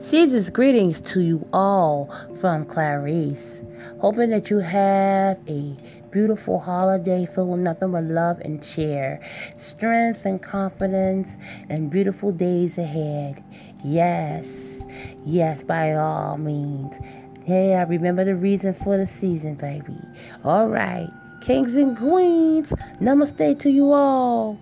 Season's greetings to you all from Clarice. Hoping that you have a beautiful holiday filled with nothing but love and cheer, strength and confidence, and beautiful days ahead. Yes, yes, by all means. Hey, I remember the reason for the season, baby. All right, kings and queens, namaste to you all.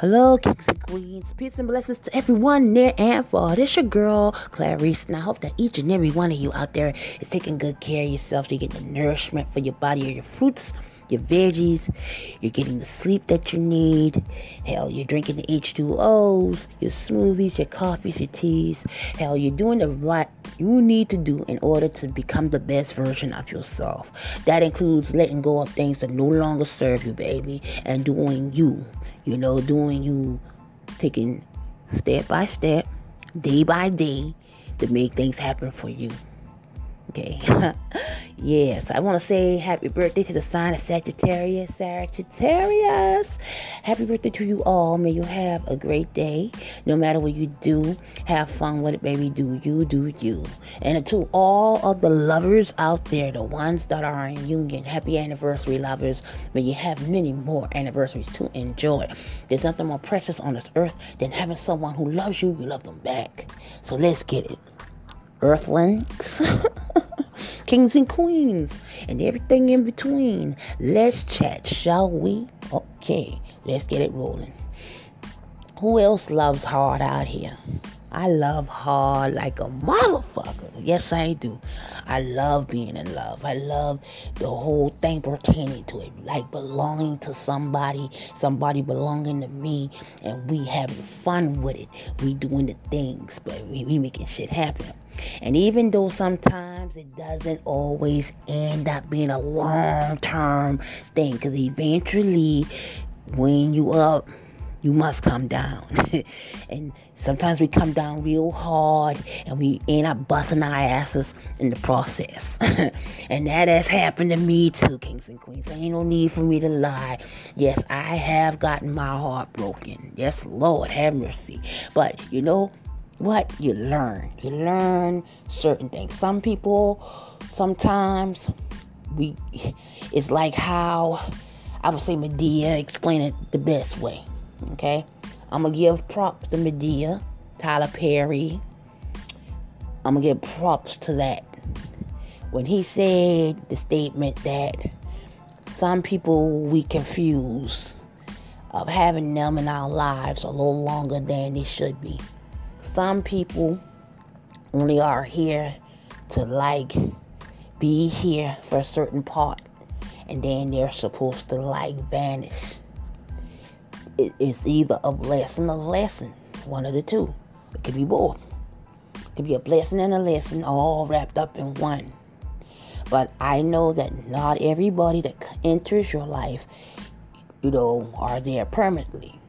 Hello, kings and queens. Peace and blessings to everyone near and far. This your girl, Clarice, and I hope that each and every one of you out there is taking good care of yourself. So you get the nourishment for your body or your fruits your veggies, you're getting the sleep that you need. Hell, you're drinking the H2Os, your smoothies, your coffees, your teas. Hell, you're doing the right you need to do in order to become the best version of yourself. That includes letting go of things that no longer serve you, baby, and doing you. You know, doing you, taking step by step, day by day to make things happen for you. Okay. yes, I want to say happy birthday to the sign of Sagittarius. Sagittarius. Happy birthday to you all. May you have a great day. No matter what you do, have fun with it, baby. Do you, do you. And to all of the lovers out there, the ones that are in union, happy anniversary, lovers. May you have many more anniversaries to enjoy. There's nothing more precious on this earth than having someone who loves you, you love them back. So let's get it. Earthlings, kings and queens, and everything in between. Let's chat, shall we? Okay, let's get it rolling. Who else loves hard out here? I love hard like a motherfucker. Yes, I do. I love being in love. I love the whole thing pertaining to it. Like belonging to somebody, somebody belonging to me, and we having fun with it. We doing the things, but we, we making shit happen. And even though sometimes it doesn't always end up being a long term thing, because eventually when you up, you must come down. and sometimes we come down real hard and we end up busting our asses in the process. and that has happened to me too, kings and queens. There ain't no need for me to lie. Yes, I have gotten my heart broken. Yes, Lord, have mercy. But you know, what you learn. You learn certain things. Some people, sometimes, we, it's like how I would say Madea explain it the best way. Okay, I'm gonna give props to Madea, Tyler Perry. I'm gonna give props to that when he said the statement that some people we confuse of having them in our lives a little longer than they should be some people only are here to like be here for a certain part and then they're supposed to like vanish. it's either a blessing or a lesson, one of the two. It could be both. It could be a blessing and a lesson all wrapped up in one. But I know that not everybody that enters your life, you know, are there permanently.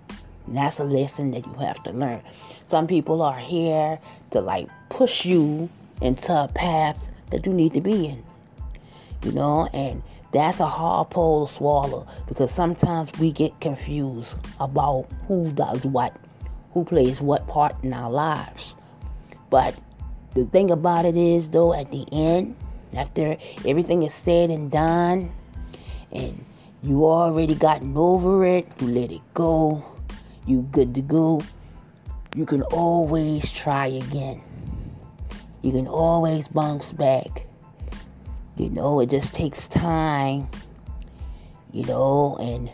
And that's a lesson that you have to learn. Some people are here to like push you into a path that you need to be in. You know, and that's a hard pill to swallow because sometimes we get confused about who does what, who plays what part in our lives. But the thing about it is, though, at the end, after everything is said and done, and you already gotten over it, you let it go, you good to go, you can always try again. You can always bounce back. You know, it just takes time. You know, and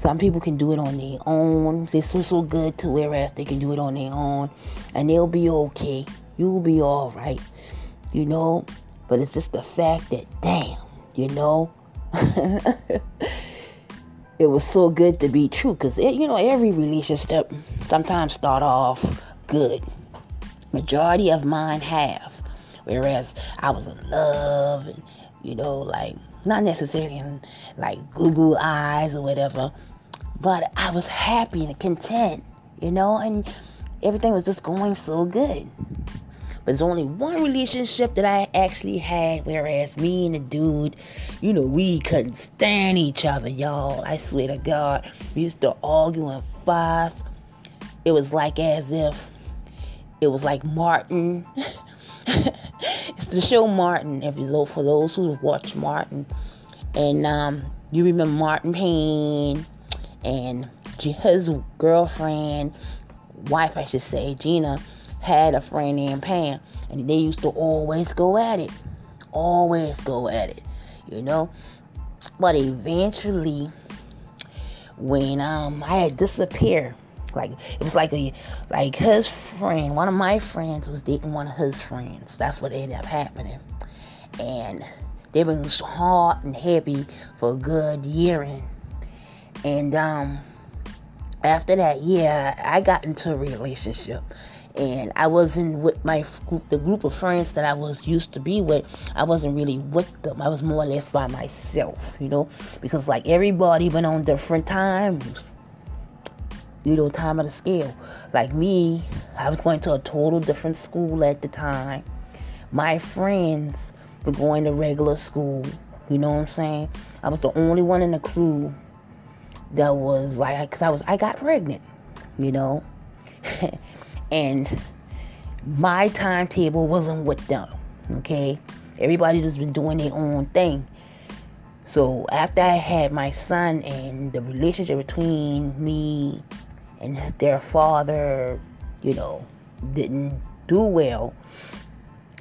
some people can do it on their own. They're so so good to whereas they can do it on their own, and they'll be okay. You'll be all right. You know, but it's just the fact that damn, you know. it was so good to be true because you know every relationship sometimes start off good. Majority of mine have whereas i was in love and you know like not necessarily in like google eyes or whatever but i was happy and content you know and everything was just going so good but there's only one relationship that I actually had, whereas me and the dude, you know, we couldn't stand each other, y'all. I swear to God. We used to argue and fuss. It was like as if it was like Martin. it's the show Martin, if you know, for those who watch Martin. And um, you remember Martin Payne and his girlfriend, wife, I should say, Gina had a friend named Pam, and they used to always go at it. Always go at it, you know. But eventually, when um I had disappeared, like it was like a like his friend, one of my friends was dating one of his friends. That's what ended up happening, and they've been hard and heavy for a good year and um after that year I got into a relationship and I wasn't with my group, the group of friends that I was used to be with. I wasn't really with them. I was more or less by myself, you know, because like everybody went on different times, you know, time of the scale. Like me, I was going to a total different school at the time. My friends were going to regular school. You know what I'm saying? I was the only one in the crew that was like, cause I was, I got pregnant, you know. and my timetable wasn't with them. Okay, everybody just been doing their own thing. So after I had my son and the relationship between me and their father, you know, didn't do well.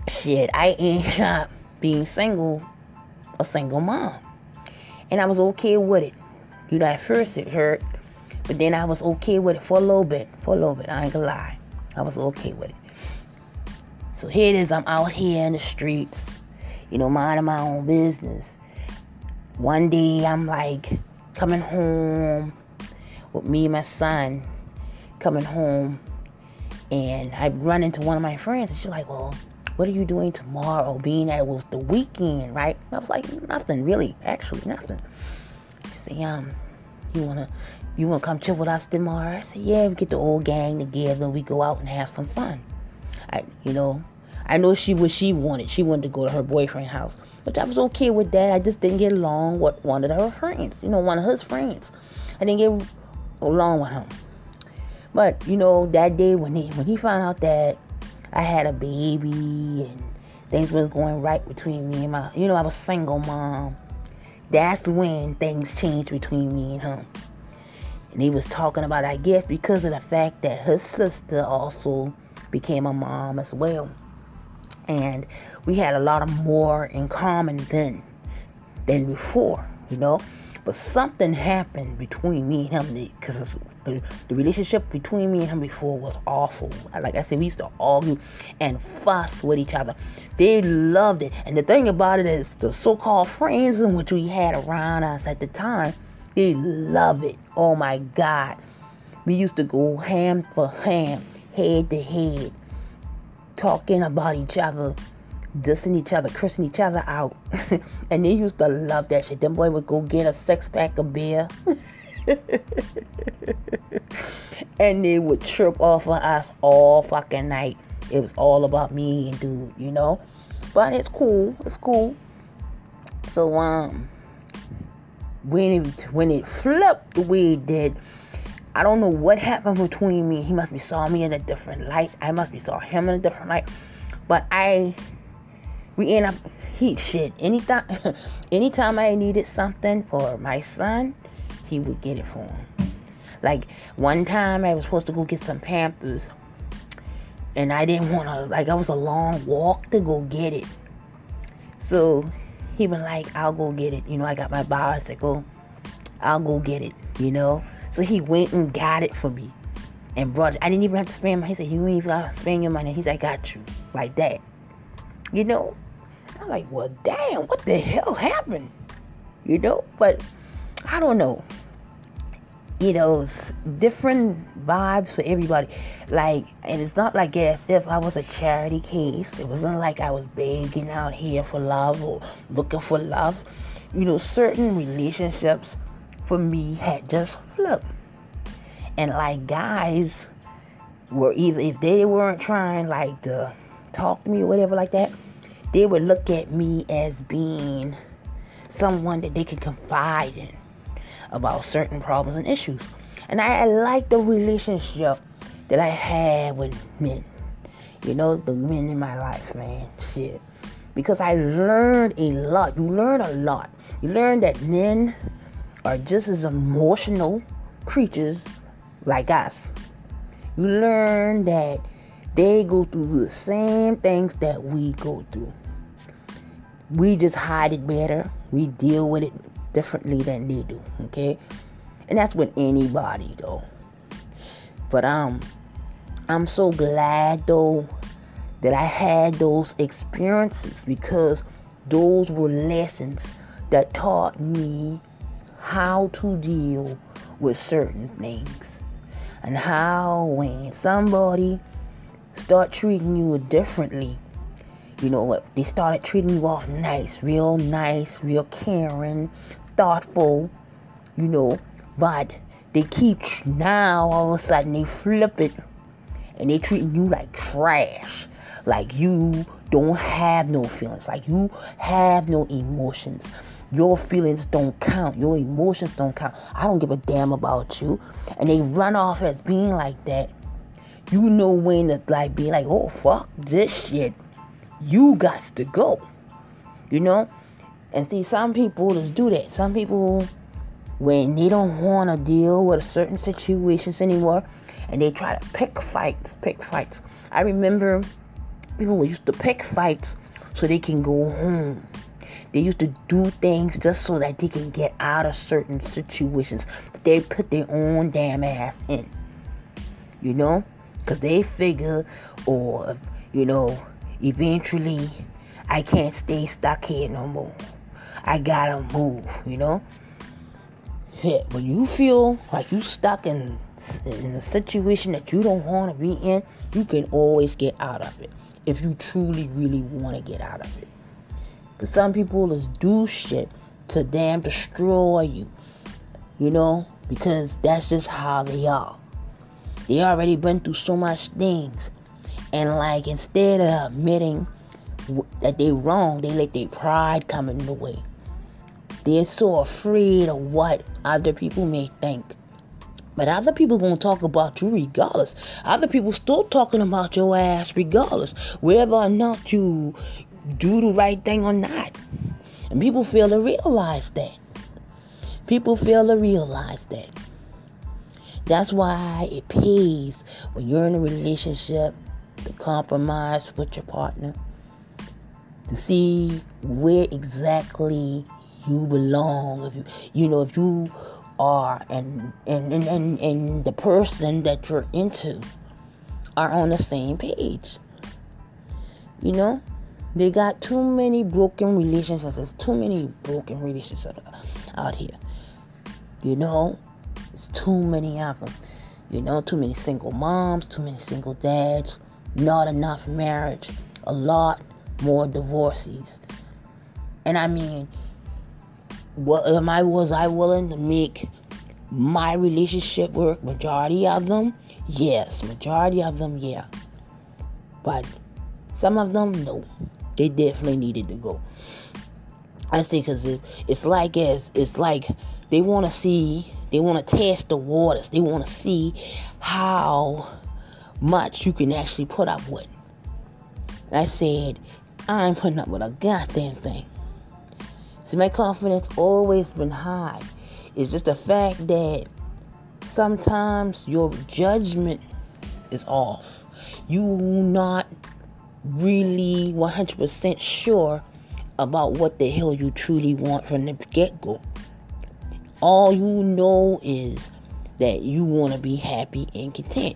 Shit, I ended up being single, a single mom. And I was okay with it. You know, at first it hurt, but then I was okay with it for a little bit. For a little bit, I ain't gonna lie. I was okay with it. So here it is, I'm out here in the streets, you know, minding my own business. One day I'm like coming home with me and my son, coming home, and I run into one of my friends, and she's like, Well, what are you doing tomorrow? Being that it was the weekend, right? I was like, Nothing really, actually, nothing. She said, Um, you wanna you want to come chill with us tomorrow? I said, yeah, we get the old gang together. We go out and have some fun. I, you know, I know she what she wanted. She wanted to go to her boyfriend's house, but I was okay with that. I just didn't get along with one of her friends. You know, one of his friends. I didn't get along with him. But you know, that day when he when he found out that I had a baby and things was going right between me and my, you know, I was single mom. That's when things changed between me and him. And he was talking about, I guess, because of the fact that her sister also became a mom as well. And we had a lot of more in common then than before, you know. But something happened between me and him because the, the relationship between me and him before was awful. Like I said, we used to argue and fuss with each other. They loved it. And the thing about it is, the so called friends which we had around us at the time they love it. Oh my God. We used to go ham for ham, head to head, talking about each other, dissing each other, cursing each other out. and they used to love that shit. Them boy would go get a six pack of beer. and they would trip off of us all fucking night. It was all about me and dude, you know? But it's cool. It's cool. So um when it when it flipped the way it did, I don't know what happened between me. He must be saw me in a different light. I must be saw him in a different light. But I we end up he shit. Anytime anytime I needed something for my son, he would get it for him. Like one time I was supposed to go get some Pampers and I didn't want to like I was a long walk to go get it. So he was like, I'll go get it. You know, I got my bicycle. I'll go get it, you know. So he went and got it for me and brought it. I didn't even have to spend money. He said, You ain't even got to spend your money. He's like, I got you. Like that. You know? I'm like, Well, damn, what the hell happened? You know? But I don't know you know, different vibes for everybody. Like, and it's not like as if I was a charity case. It wasn't like I was begging out here for love or looking for love. You know, certain relationships for me had just flipped. And like guys were either if they weren't trying like to talk to me or whatever like that, they would look at me as being someone that they could confide in about certain problems and issues. And I, I like the relationship that I had with men. You know, the men in my life, man. Shit. Because I learned a lot. You learn a lot. You learn that men are just as emotional creatures like us. You learn that they go through the same things that we go through. We just hide it better. We deal with it differently than they do. Okay, and that's with anybody though. But um, I'm so glad though that I had those experiences because those were lessons that taught me how to deal with certain things and how when somebody start treating you differently you know what they started treating you off nice real nice real caring thoughtful, you know, but they keep now all of a sudden they flip it and they treating you like trash. Like you don't have no feelings. Like you have no emotions. Your feelings don't count. Your emotions don't count. I don't give a damn about you. And they run off as being like that. You know when to like be like, oh fuck this shit. You got to go. You know? And see, some people just do that. Some people, when they don't want to deal with certain situations anymore, and they try to pick fights, pick fights. I remember people used to pick fights so they can go home. They used to do things just so that they can get out of certain situations they put their own damn ass in. You know? Because they figure, or, you know, eventually I can't stay stuck here no more. I gotta move, you know? Yeah, when you feel like you stuck in in a situation that you don't want to be in, you can always get out of it if you truly, really want to get out of it. But some people just do shit to damn destroy you, you know, because that's just how they are. They already been through so much things, and like instead of admitting that they wrong, they let their pride come in the way. They're so afraid of what other people may think. But other people gonna talk about you regardless. Other people still talking about your ass regardless, whether or not you do the right thing or not. And people fail to realize that. People fail to realize that. That's why it pays when you're in a relationship to compromise with your partner, to see where exactly you belong, if you you know, if you are and and, and, and, and the person that you're into are on the same page. You know? They got too many broken relationships. There's too many broken relationships out here. You know? There's too many of them. You know, too many single moms, too many single dads, not enough marriage, a lot more divorces. And I mean, what am I was I willing to make my relationship work? Majority of them, yes. Majority of them, yeah. But some of them, no. They definitely needed to go. I say because it, it's like as it's like they want to see, they want to test the waters. They want to see how much you can actually put up with. I said, I ain't putting up with a goddamn thing. See, my confidence always been high. It's just the fact that sometimes your judgment is off. You not really 100% sure about what the hell you truly want from the get-go. All you know is that you want to be happy and content.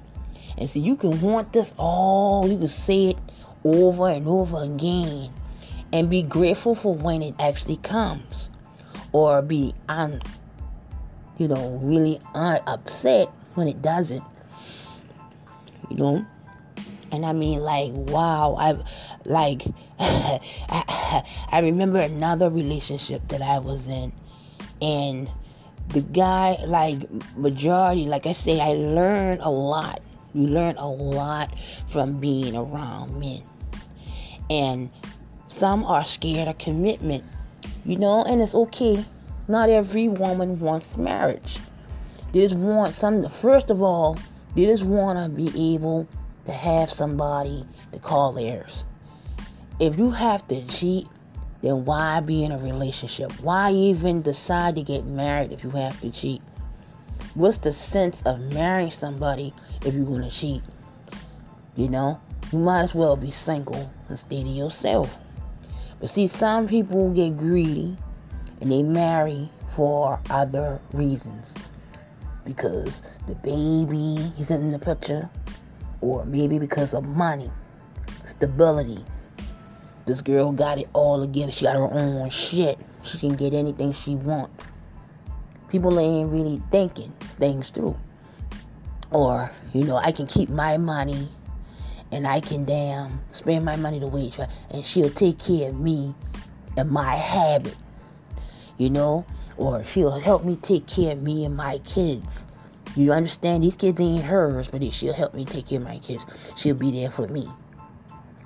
And so you can want this all, you can say it over and over again and be grateful for when it actually comes. Or be un, you know, really un- upset when it doesn't. You know? And I mean, like, wow, I like, I, I remember another relationship that I was in, and the guy, like, majority, like I say, I learned a lot. You learn a lot from being around men. And some are scared of commitment, you know, and it's okay. Not every woman wants marriage. They just want some, first of all, they just want to be able to have somebody to call theirs. If you have to cheat, then why be in a relationship? Why even decide to get married if you have to cheat? What's the sense of marrying somebody if you're going to cheat? You know, you might as well be single and stay to yourself. But see, some people get greedy and they marry for other reasons. Because the baby is in the picture, or maybe because of money, stability. This girl got it all together. She got her own shit. She can get anything she wants. People ain't really thinking things through. Or, you know, I can keep my money and I can damn spend my money the way and she'll take care of me and my habit. You know? Or she'll help me take care of me and my kids. You understand? These kids ain't hers, but she'll help me take care of my kids. She'll be there for me.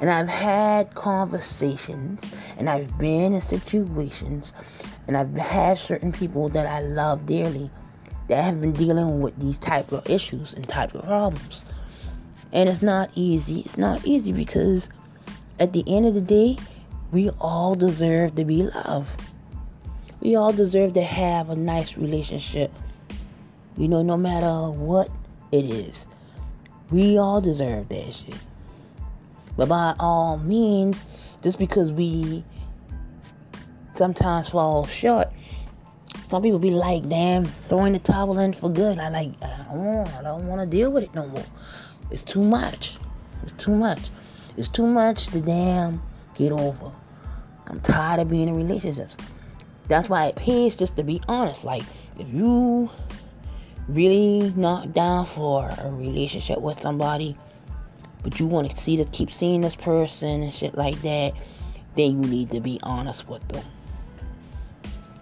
And I've had conversations and I've been in situations and I've had certain people that I love dearly that have been dealing with these type of issues and type of problems. And it's not easy. It's not easy because at the end of the day, we all deserve to be loved. We all deserve to have a nice relationship. You know, no matter what it is. We all deserve that shit. But by all means, just because we sometimes fall short, some people be like, damn, throwing the towel in for good. I like, I don't I don't want to deal with it no more. It's too much. It's too much. It's too much to damn get over. I'm tired of being in relationships. That's why it pays just to be honest. Like, if you really not down for a relationship with somebody, but you want to see to keep seeing this person and shit like that, then you need to be honest with them.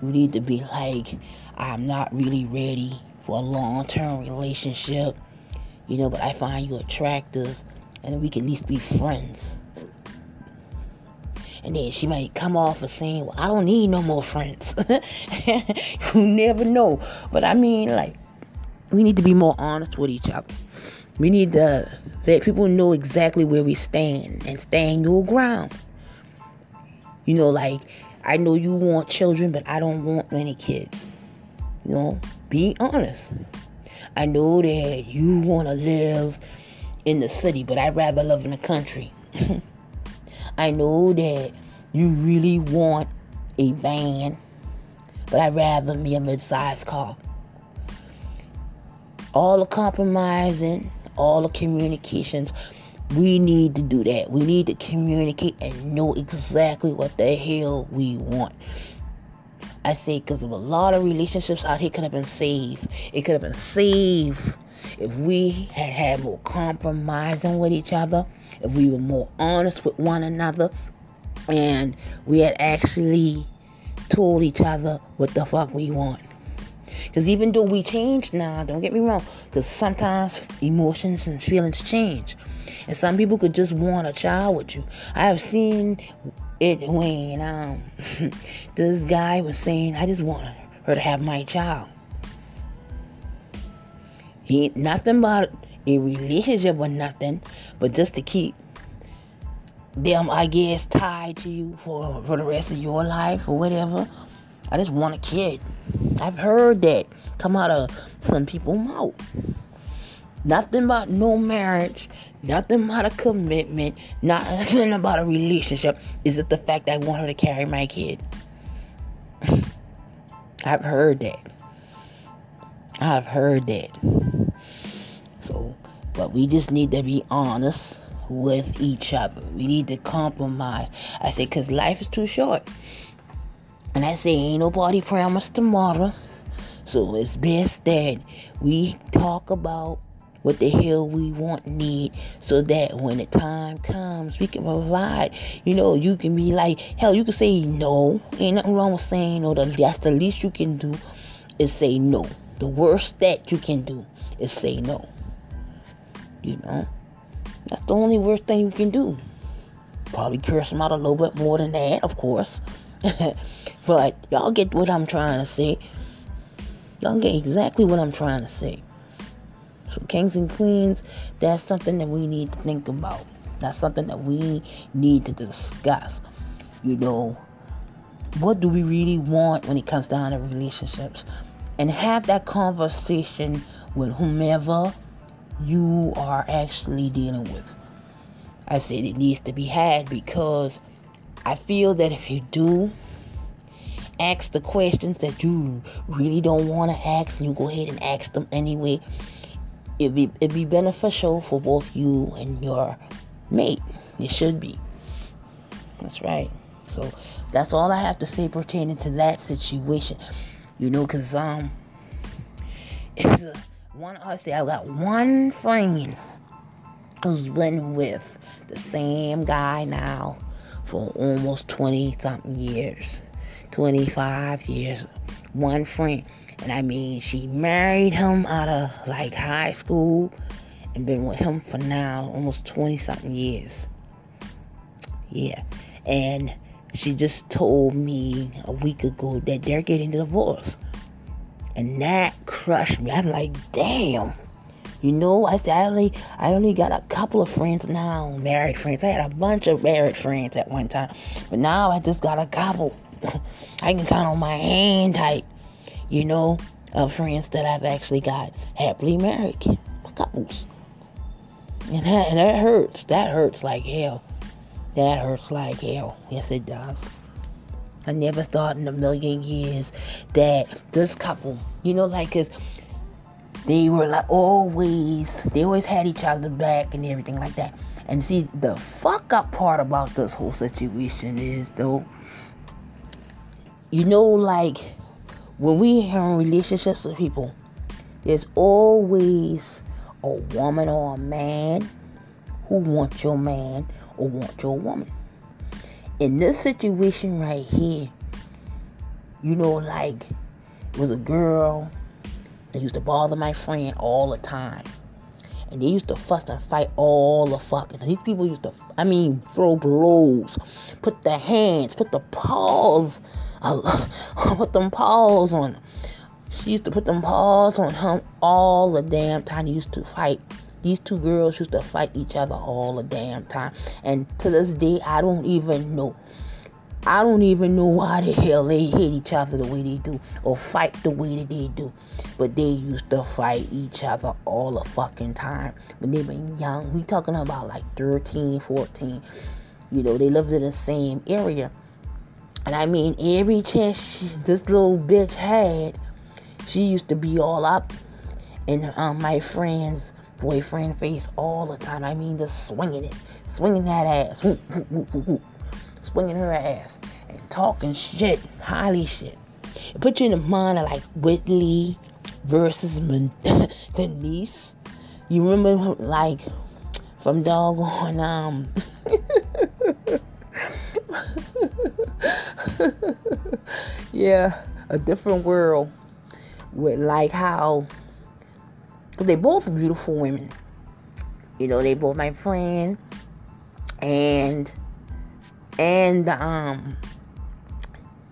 You need to be like, I'm not really ready for a long term relationship, you know, but I find you attractive and we can at least be friends. And then she might come off of saying, Well, I don't need no more friends. you never know. But I mean, like, we need to be more honest with each other. We need to let people know exactly where we stand and stand your ground. You know, like I know you want children, but I don't want any kids. You know, be honest. I know that you want to live in the city, but I'd rather live in the country. I know that you really want a van, but I'd rather me a mid-sized car. All the compromising all the communications. We need to do that. We need to communicate and know exactly what the hell we want. I say because a lot of relationships out here could have been saved. It could have been saved if we had had more compromising with each other, if we were more honest with one another, and we had actually told each other what the fuck we want. Because even though we change now, don't get me wrong, because sometimes emotions and feelings change. And some people could just want a child with you. I have seen it when um this guy was saying I just want her to have my child. He nothing about a relationship or nothing, but just to keep them, I guess, tied to you for for the rest of your life or whatever. I just want a kid. I've heard that come out of some people's mouth. Nothing about no marriage, nothing about a commitment, not nothing about a relationship. Is it the fact that I want her to carry my kid? I've heard that. I've heard that. So, but we just need to be honest with each other. We need to compromise. I say, because life is too short. And I say, ain't nobody promised tomorrow. So it's best that we talk about what the hell we want need so that when the time comes we can provide you know you can be like hell you can say no ain't nothing wrong with saying no that's the least you can do is say no the worst that you can do is say no you know that's the only worst thing you can do. Probably curse them out a little bit more than that, of course. but y'all get what I'm trying to say. Y'all get exactly what I'm trying to say. Kings and queens, that's something that we need to think about. That's something that we need to discuss. You know, what do we really want when it comes down to relationships? And have that conversation with whomever you are actually dealing with. I said it needs to be had because I feel that if you do ask the questions that you really don't want to ask and you go ahead and ask them anyway, it'd be, it'd be beneficial for both you and your mate. It should be. That's right. So that's all I have to say pertaining to that situation. You know, because um, it's a one I say I got one friend who's been with the same guy now for almost 20 something years 25 years one friend and i mean she married him out of like high school and been with him for now almost 20 something years yeah and she just told me a week ago that they're getting divorced and that crushed me. I'm like, damn. You know, I I I only got a couple of friends now, married friends. I had a bunch of married friends at one time, but now I just got a couple. I can count on my hand type, you know, of friends that I've actually got happily married couples. And that, and that hurts. That hurts like hell. That hurts like hell. Yes, it does. I never thought in a million years that this couple, you know, like, cause they were like always, they always had each other back and everything like that. And see, the fuck up part about this whole situation is though, you know, like when we in relationships with people, there's always a woman or a man who wants your man or wants your woman in this situation right here, you know, like it was a girl that used to bother my friend all the time. And they used to fuss and fight all the fucking. These people used to, I mean, throw blows, put their hands, put the paws, uh, put them paws on. She used to put them paws on him all the damn time. They used to fight these two girls used to fight each other all the damn time. And to this day, I don't even know. I don't even know why the hell they hate each other the way they do or fight the way that they do. But they used to fight each other all the fucking time when they were young. We talking about like 13, 14. You know, they lived in the same area. And I mean, every chance she, this little bitch had, she used to be all up in um, my friend's boyfriend face all the time. I mean, just swinging it, swinging that ass, whoop, whoop, whoop, swinging her ass, and talking shit, highly shit. It put you in the mind of like Whitley versus Denise. You remember like from Dog doggone um. yeah, a different world with like how because they both beautiful women. You know, they both my friend. And and um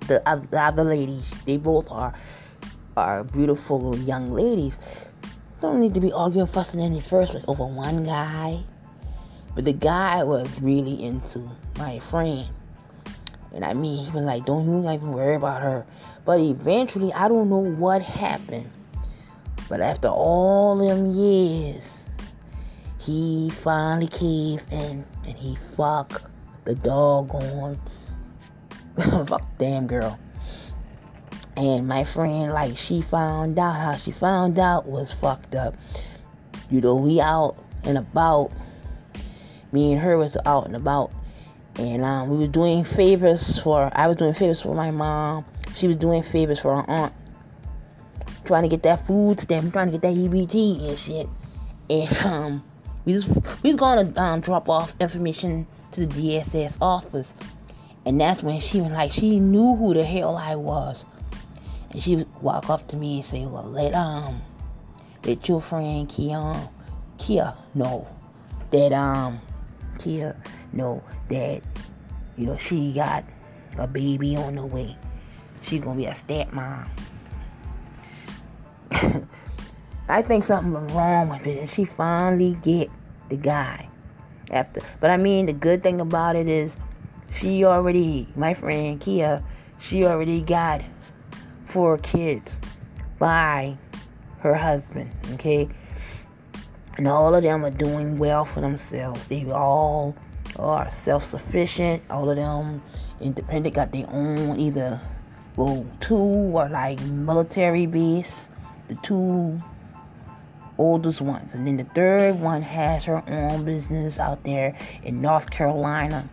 the, the other ladies, they both are are beautiful young ladies. Don't need to be arguing, fussing in the first place over one guy. But the guy was really into my friend. And I mean, he was like, don't you even worry about her. But eventually, I don't know what happened. But after all them years, he finally caved in and he fucked the doggone fuck damn girl. And my friend, like, she found out how she found out was fucked up. You know, we out and about. Me and her was out and about. And um, we were doing favors for, I was doing favors for my mom. She was doing favors for her aunt. Trying to get that food stamp, trying to get that EBT and shit. And um, we just, we was gonna um, drop off information to the DSS office. And that's when she was like, she knew who the hell I was. And she would walk up to me and say, Well, let um let your friend Kia Kia know that um Kia know that you know she got a baby on the way. She's gonna be a stepmom. I think something was wrong with it and she finally get the guy after but I mean the good thing about it is she already my friend Kia she already got four kids by her husband, okay? And all of them are doing well for themselves. They all are self sufficient. All of them independent, got their own either, well, two are like military base, the two oldest ones. And then the third one has her own business out there in North Carolina.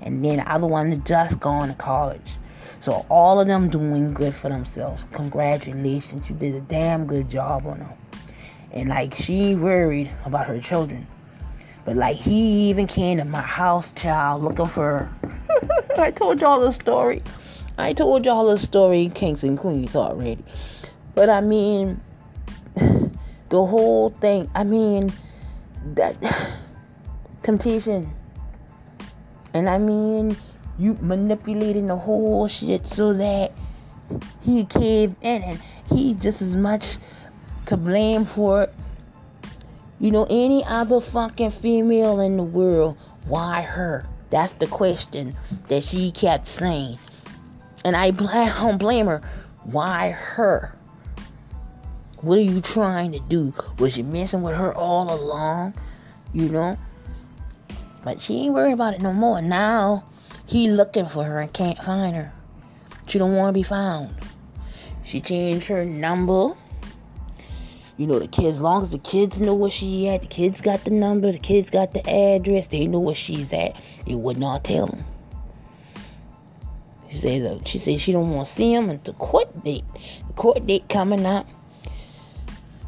And then the other one is just gone to college. So all of them doing good for themselves. Congratulations, you did a damn good job on them. And like she worried about her children. But like he even came to my house, child, looking for her. I told y'all the story. I told y'all the story, kings and queens already. But I mean, the whole thing. I mean, that temptation. And I mean, you manipulating the whole shit so that he caved in and he just as much to blame for it. You know, any other fucking female in the world, why her? That's the question that she kept saying. And I don't blame her. Why her? What are you trying to do? Was you messing with her all along? You know? But she ain't worried about it no more. Now he looking for her and can't find her. She don't want to be found. She changed her number. You know, the kids, as long as the kids know where she at, the kids got the number, the kids got the address, they know where she's at. They would not tell them. She said, she said she don't want to see him until court date. The court date coming up.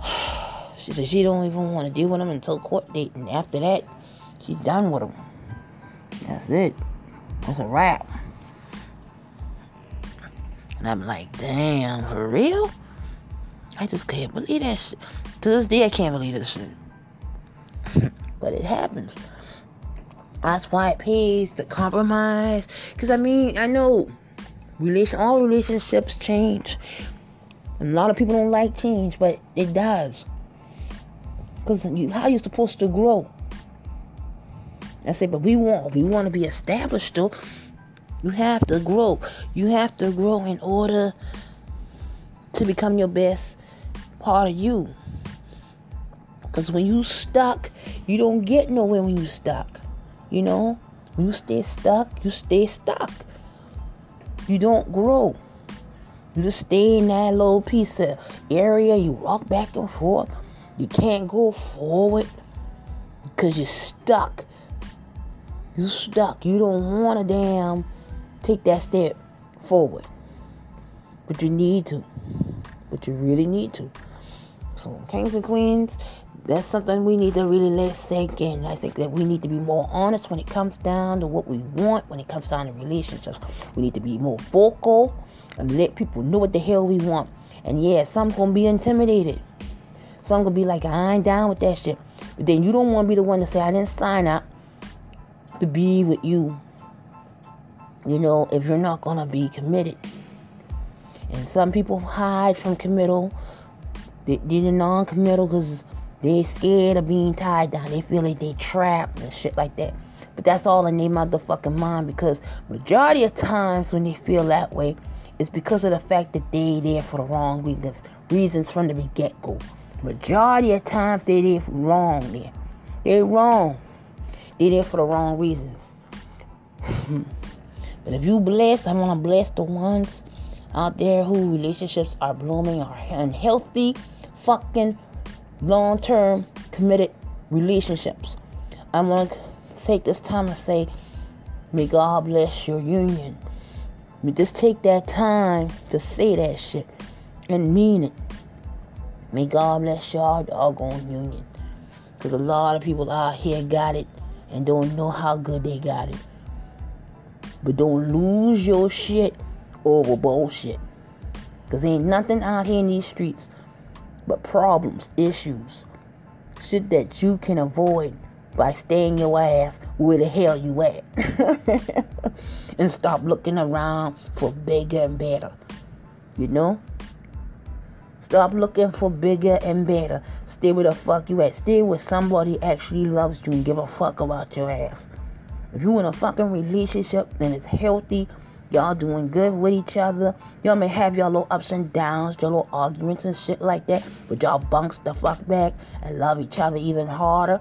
She said she don't even want to deal with him until court date, and after that, she's done with him. That's it. That's a wrap. And I'm like, damn, for real? I just can't believe that shit. To this day, I can't believe this shit. but it happens. That's why it pays to compromise. Because, I mean, I know relation, all relationships change. And a lot of people don't like change, but it does. Because you, how you supposed to grow? I say, but we want we want to be established though. You have to grow. You have to grow in order to become your best part of you. Because when you stuck, you don't get nowhere when you stuck. You know? You stay stuck, you stay stuck. You don't grow. You just stay in that little piece of area. You walk back and forth. You can't go forward because you're stuck. You stuck. You don't want to damn take that step forward. But you need to. But you really need to. So, kings and queens, that's something we need to really let sink in. I think that we need to be more honest when it comes down to what we want, when it comes down to relationships. We need to be more vocal and let people know what the hell we want. And yeah, some gonna be intimidated. Some gonna be like, I ain't down with that shit. But then you don't want to be the one to say, I didn't sign up to be with you. You know, if you're not gonna be committed. And some people hide from committal. They, they're non-committal because they scared of being tied down. They feel like they trapped and shit like that. But that's all in their motherfucking mind because majority of times when they feel that way, it's because of the fact that they there for the wrong reasons, reasons from the get-go. Majority of times they there wrong there. They wrong. They there for the wrong reasons. but if you bless, I want to bless the ones out there who relationships are blooming, are unhealthy, fucking long-term committed relationships. I want to take this time to say, may God bless your union. Just take that time to say that shit and mean it. May God bless y'all doggone union. Because a lot of people out here got it and don't know how good they got it. But don't lose your shit over bullshit. Because ain't nothing out here in these streets but problems, issues, shit that you can avoid by staying your ass where the hell you at. and stop looking around for bigger and better. You know? Stop looking for bigger and better. Stay where the fuck you at. Stay where somebody actually loves you and give a fuck about your ass. If you in a fucking relationship and it's healthy, y'all doing good with each other. Y'all may have your little ups and downs, your little arguments and shit like that, but y'all bunks the fuck back and love each other even harder.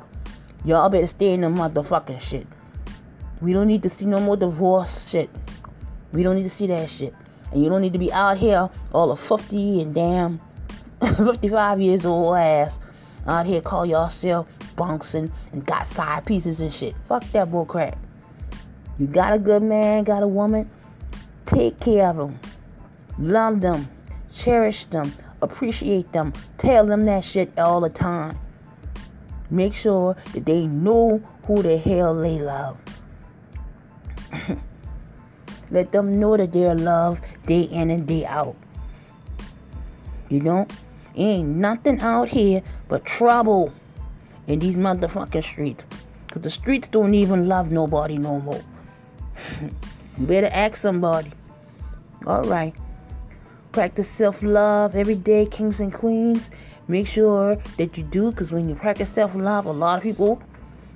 Y'all better stay in the motherfucking shit. We don't need to see no more divorce shit. We don't need to see that shit. And you don't need to be out here all of 50 and damn 55 years old ass out here call yourself bunks and, and got side pieces and shit. Fuck that bull crap. You got a good man, got a woman, take care of them. Love them. Cherish them. Appreciate them. Tell them that shit all the time. Make sure that they know who the hell they love. Let them know that they're loved day in and day out. You know? Ain't nothing out here but trouble in these motherfucking streets. Because the streets don't even love nobody no more. you better ask somebody. Alright. Practice self love every day, kings and queens. Make sure that you do, because when you practice self love, a lot of people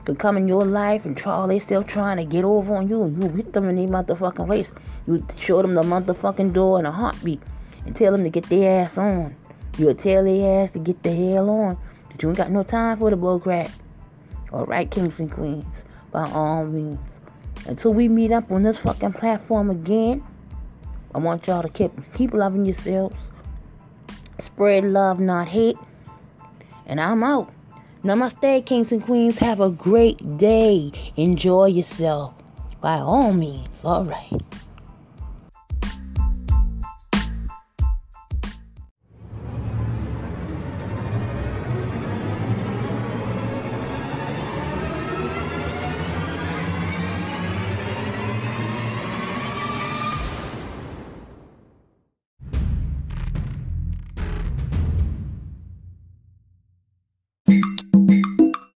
can come in your life and try all they still trying to get over on you, and you hit them in their motherfucking face. You show them the motherfucking door in a heartbeat and tell them to get their ass on. You'll tell their ass to get the hell on. That you ain't got no time for the bull crap. Alright, kings and queens, by all means. Until we meet up on this fucking platform again, I want y'all to keep keep loving yourselves Spread love, not hate. And I'm out. Namaste, kings and queens. Have a great day. Enjoy yourself. By all means. All right.